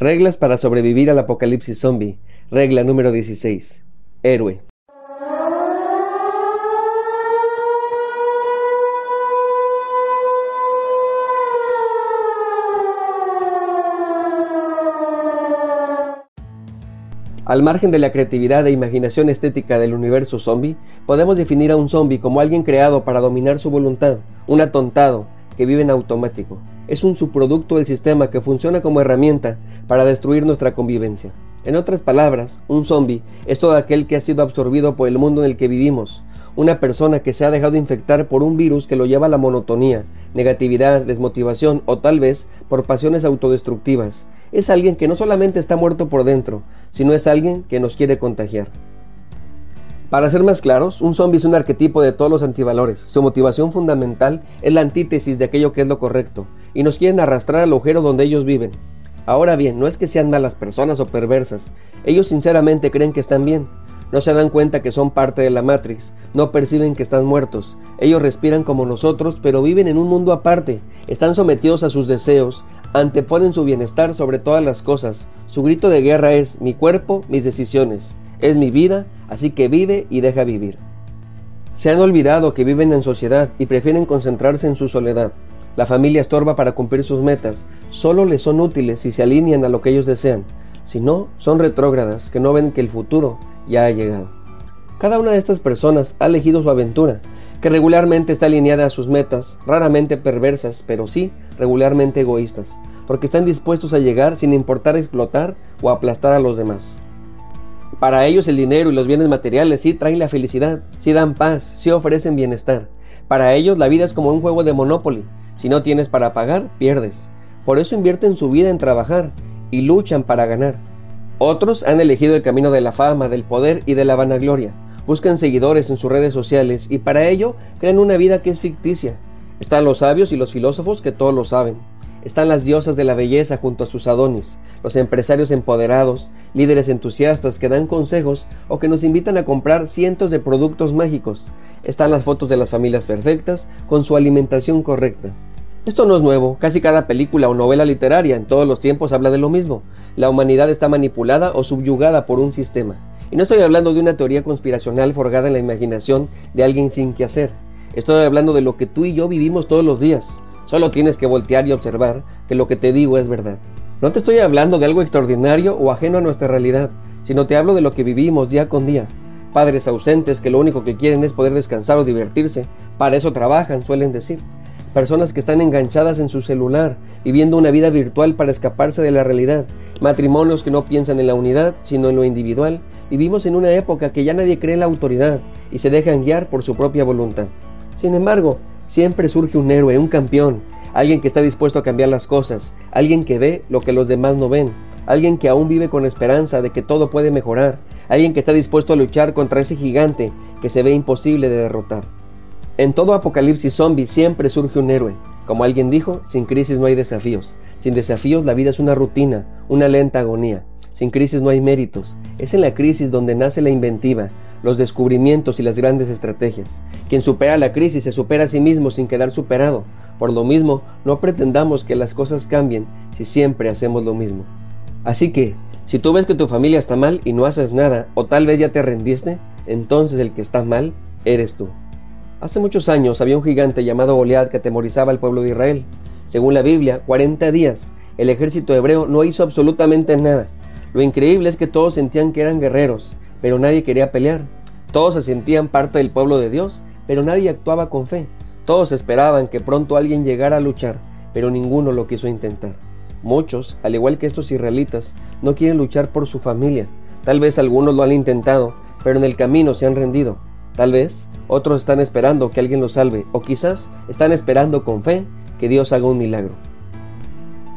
Reglas para sobrevivir al apocalipsis zombie. Regla número 16. Héroe. Al margen de la creatividad e imaginación estética del universo zombie, podemos definir a un zombie como alguien creado para dominar su voluntad, un atontado que vive en automático. Es un subproducto del sistema que funciona como herramienta para destruir nuestra convivencia. En otras palabras, un zombie es todo aquel que ha sido absorbido por el mundo en el que vivimos, una persona que se ha dejado infectar por un virus que lo lleva a la monotonía, negatividad, desmotivación o tal vez por pasiones autodestructivas. Es alguien que no solamente está muerto por dentro, sino es alguien que nos quiere contagiar. Para ser más claros, un zombie es un arquetipo de todos los antivalores. Su motivación fundamental es la antítesis de aquello que es lo correcto, y nos quieren arrastrar al agujero donde ellos viven. Ahora bien, no es que sean malas personas o perversas, ellos sinceramente creen que están bien. No se dan cuenta que son parte de la Matrix, no perciben que están muertos. Ellos respiran como nosotros, pero viven en un mundo aparte. Están sometidos a sus deseos, anteponen su bienestar sobre todas las cosas. Su grito de guerra es mi cuerpo, mis decisiones. Es mi vida, así que vive y deja vivir. Se han olvidado que viven en sociedad y prefieren concentrarse en su soledad. La familia estorba para cumplir sus metas, solo les son útiles si se alinean a lo que ellos desean. Si no, son retrógradas que no ven que el futuro ya ha llegado. Cada una de estas personas ha elegido su aventura, que regularmente está alineada a sus metas, raramente perversas, pero sí regularmente egoístas, porque están dispuestos a llegar sin importar explotar o aplastar a los demás. Para ellos el dinero y los bienes materiales sí traen la felicidad, sí dan paz, sí ofrecen bienestar. Para ellos la vida es como un juego de Monopoly. Si no tienes para pagar, pierdes. Por eso invierten su vida en trabajar y luchan para ganar. Otros han elegido el camino de la fama, del poder y de la vanagloria. Buscan seguidores en sus redes sociales y para ello crean una vida que es ficticia. Están los sabios y los filósofos que todos lo saben. Están las diosas de la belleza junto a sus adonis, los empresarios empoderados, líderes entusiastas que dan consejos o que nos invitan a comprar cientos de productos mágicos. Están las fotos de las familias perfectas con su alimentación correcta. Esto no es nuevo, casi cada película o novela literaria en todos los tiempos habla de lo mismo. La humanidad está manipulada o subyugada por un sistema. Y no estoy hablando de una teoría conspiracional forgada en la imaginación de alguien sin que hacer. Estoy hablando de lo que tú y yo vivimos todos los días. Solo tienes que voltear y observar que lo que te digo es verdad. No te estoy hablando de algo extraordinario o ajeno a nuestra realidad, sino te hablo de lo que vivimos día con día. Padres ausentes que lo único que quieren es poder descansar o divertirse. Para eso trabajan, suelen decir. Personas que están enganchadas en su celular, viviendo una vida virtual para escaparse de la realidad. Matrimonios que no piensan en la unidad, sino en lo individual. Vivimos en una época que ya nadie cree en la autoridad y se dejan guiar por su propia voluntad. Sin embargo, Siempre surge un héroe, un campeón, alguien que está dispuesto a cambiar las cosas, alguien que ve lo que los demás no ven, alguien que aún vive con esperanza de que todo puede mejorar, alguien que está dispuesto a luchar contra ese gigante que se ve imposible de derrotar. En todo apocalipsis zombie siempre surge un héroe. Como alguien dijo, sin crisis no hay desafíos. Sin desafíos la vida es una rutina, una lenta agonía. Sin crisis no hay méritos. Es en la crisis donde nace la inventiva, los descubrimientos y las grandes estrategias. Quien supera la crisis se supera a sí mismo sin quedar superado. Por lo mismo, no pretendamos que las cosas cambien si siempre hacemos lo mismo. Así que, si tú ves que tu familia está mal y no haces nada, o tal vez ya te rendiste, entonces el que está mal eres tú. Hace muchos años había un gigante llamado Goliat que atemorizaba al pueblo de Israel. Según la Biblia, 40 días, el ejército hebreo no hizo absolutamente nada. Lo increíble es que todos sentían que eran guerreros, pero nadie quería pelear. Todos se sentían parte del pueblo de Dios, pero nadie actuaba con fe. Todos esperaban que pronto alguien llegara a luchar, pero ninguno lo quiso intentar. Muchos, al igual que estos israelitas, no quieren luchar por su familia. Tal vez algunos lo han intentado, pero en el camino se han rendido. Tal vez otros están esperando que alguien los salve, o quizás están esperando con fe que Dios haga un milagro.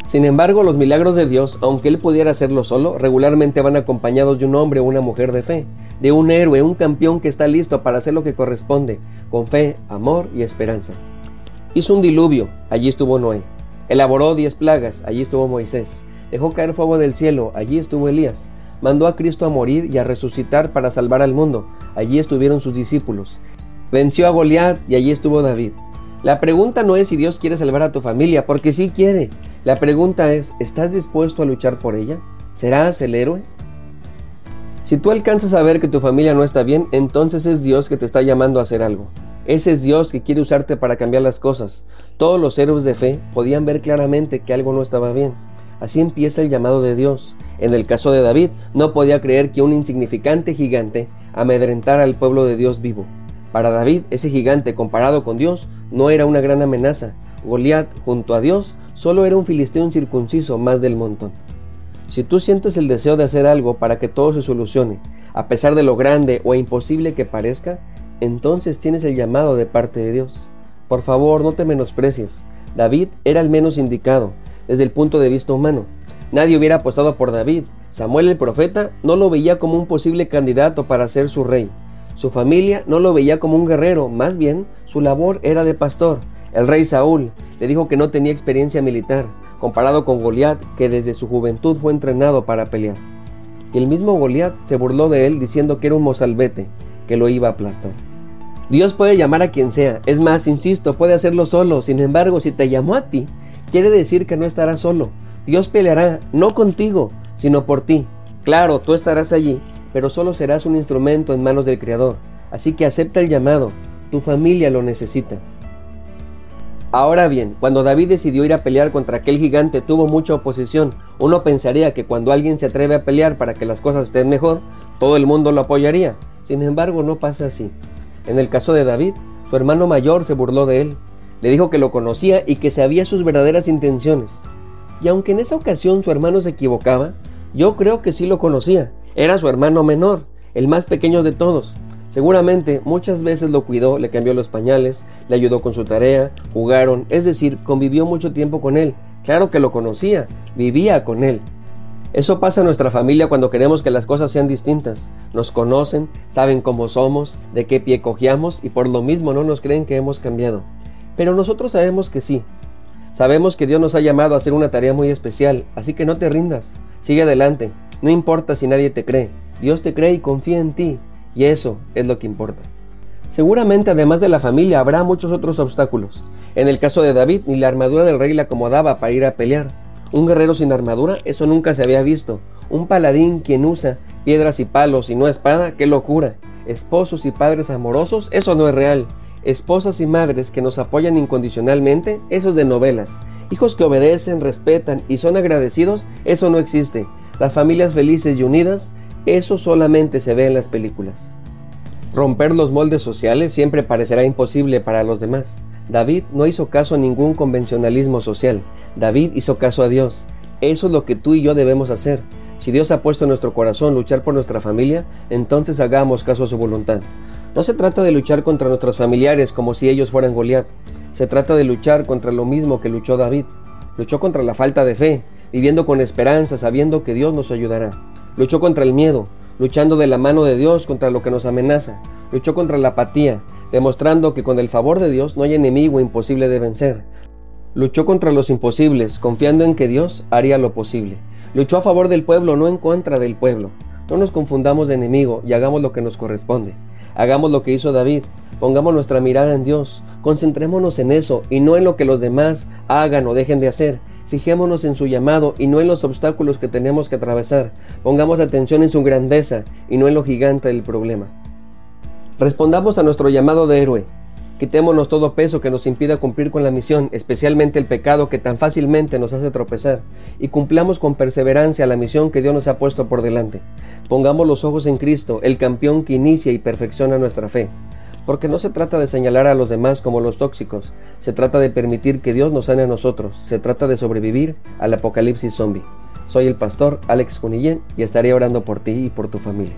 Sin embargo, los milagros de Dios, aunque Él pudiera hacerlo solo, regularmente van acompañados de un hombre o una mujer de fe, de un héroe, un campeón que está listo para hacer lo que corresponde, con fe, amor y esperanza. Hizo un diluvio, allí estuvo Noé. Elaboró diez plagas, allí estuvo Moisés. Dejó caer fuego del cielo, allí estuvo Elías. Mandó a Cristo a morir y a resucitar para salvar al mundo, allí estuvieron sus discípulos. Venció a Goliat y allí estuvo David. La pregunta no es si Dios quiere salvar a tu familia, porque sí quiere, La pregunta es, ¿estás dispuesto a luchar por ella? ¿Serás el héroe? Si tú alcanzas a ver que tu familia no está bien, entonces es Dios que te está llamando a hacer algo. Ese es Dios que quiere usarte para cambiar las cosas. Todos los héroes de fe podían ver claramente que algo no estaba bien. Así empieza el llamado de Dios. En el caso de David, no podía creer que un insignificante gigante amedrentara al pueblo de Dios vivo. Para David, ese gigante comparado con Dios no era una gran amenaza. Goliat, junto a Dios, solo era un filisteo incircunciso más del montón. Si tú sientes el deseo de hacer algo para que todo se solucione, a pesar de lo grande o imposible que parezca, entonces tienes el llamado de parte de Dios. Por favor, no te menosprecies. David era el menos indicado, desde el punto de vista humano. Nadie hubiera apostado por David. Samuel el profeta no lo veía como un posible candidato para ser su rey. Su familia no lo veía como un guerrero, más bien su labor era de pastor. El rey Saúl le dijo que no tenía experiencia militar, comparado con Goliat, que desde su juventud fue entrenado para pelear. Y el mismo Goliat se burló de él diciendo que era un mozalbete, que lo iba a aplastar. Dios puede llamar a quien sea, es más, insisto, puede hacerlo solo, sin embargo, si te llamó a ti, quiere decir que no estarás solo. Dios peleará, no contigo, sino por ti. Claro, tú estarás allí, pero solo serás un instrumento en manos del Creador. Así que acepta el llamado, tu familia lo necesita. Ahora bien, cuando David decidió ir a pelear contra aquel gigante tuvo mucha oposición. Uno pensaría que cuando alguien se atreve a pelear para que las cosas estén mejor, todo el mundo lo apoyaría. Sin embargo, no pasa así. En el caso de David, su hermano mayor se burló de él. Le dijo que lo conocía y que sabía sus verdaderas intenciones. Y aunque en esa ocasión su hermano se equivocaba, yo creo que sí lo conocía. Era su hermano menor, el más pequeño de todos. Seguramente muchas veces lo cuidó, le cambió los pañales, le ayudó con su tarea, jugaron, es decir, convivió mucho tiempo con él. Claro que lo conocía, vivía con él. Eso pasa en nuestra familia cuando queremos que las cosas sean distintas. Nos conocen, saben cómo somos, de qué pie cojeamos y por lo mismo no nos creen que hemos cambiado. Pero nosotros sabemos que sí. Sabemos que Dios nos ha llamado a hacer una tarea muy especial, así que no te rindas. Sigue adelante. No importa si nadie te cree. Dios te cree y confía en ti. Y eso es lo que importa. Seguramente además de la familia habrá muchos otros obstáculos. En el caso de David, ni la armadura del rey le acomodaba para ir a pelear. Un guerrero sin armadura, eso nunca se había visto. Un paladín quien usa piedras y palos y no espada, qué locura. Esposos y padres amorosos, eso no es real. Esposas y madres que nos apoyan incondicionalmente, eso es de novelas. Hijos que obedecen, respetan y son agradecidos, eso no existe. Las familias felices y unidas, eso solamente se ve en las películas. Romper los moldes sociales siempre parecerá imposible para los demás. David no hizo caso a ningún convencionalismo social. David hizo caso a Dios. Eso es lo que tú y yo debemos hacer. Si Dios ha puesto en nuestro corazón luchar por nuestra familia, entonces hagamos caso a su voluntad. No se trata de luchar contra nuestros familiares como si ellos fueran Goliat. Se trata de luchar contra lo mismo que luchó David. Luchó contra la falta de fe, viviendo con esperanza, sabiendo que Dios nos ayudará. Luchó contra el miedo, luchando de la mano de Dios contra lo que nos amenaza. Luchó contra la apatía, demostrando que con el favor de Dios no hay enemigo imposible de vencer. Luchó contra los imposibles, confiando en que Dios haría lo posible. Luchó a favor del pueblo, no en contra del pueblo. No nos confundamos de enemigo y hagamos lo que nos corresponde. Hagamos lo que hizo David. Pongamos nuestra mirada en Dios. Concentrémonos en eso y no en lo que los demás hagan o dejen de hacer. Fijémonos en su llamado y no en los obstáculos que tenemos que atravesar. Pongamos atención en su grandeza y no en lo gigante del problema. Respondamos a nuestro llamado de héroe. Quitémonos todo peso que nos impida cumplir con la misión, especialmente el pecado que tan fácilmente nos hace tropezar, y cumplamos con perseverancia la misión que Dios nos ha puesto por delante. Pongamos los ojos en Cristo, el campeón que inicia y perfecciona nuestra fe porque no se trata de señalar a los demás como los tóxicos, se trata de permitir que Dios nos sane a nosotros, se trata de sobrevivir al apocalipsis zombie. Soy el pastor Alex Cunillén y estaré orando por ti y por tu familia.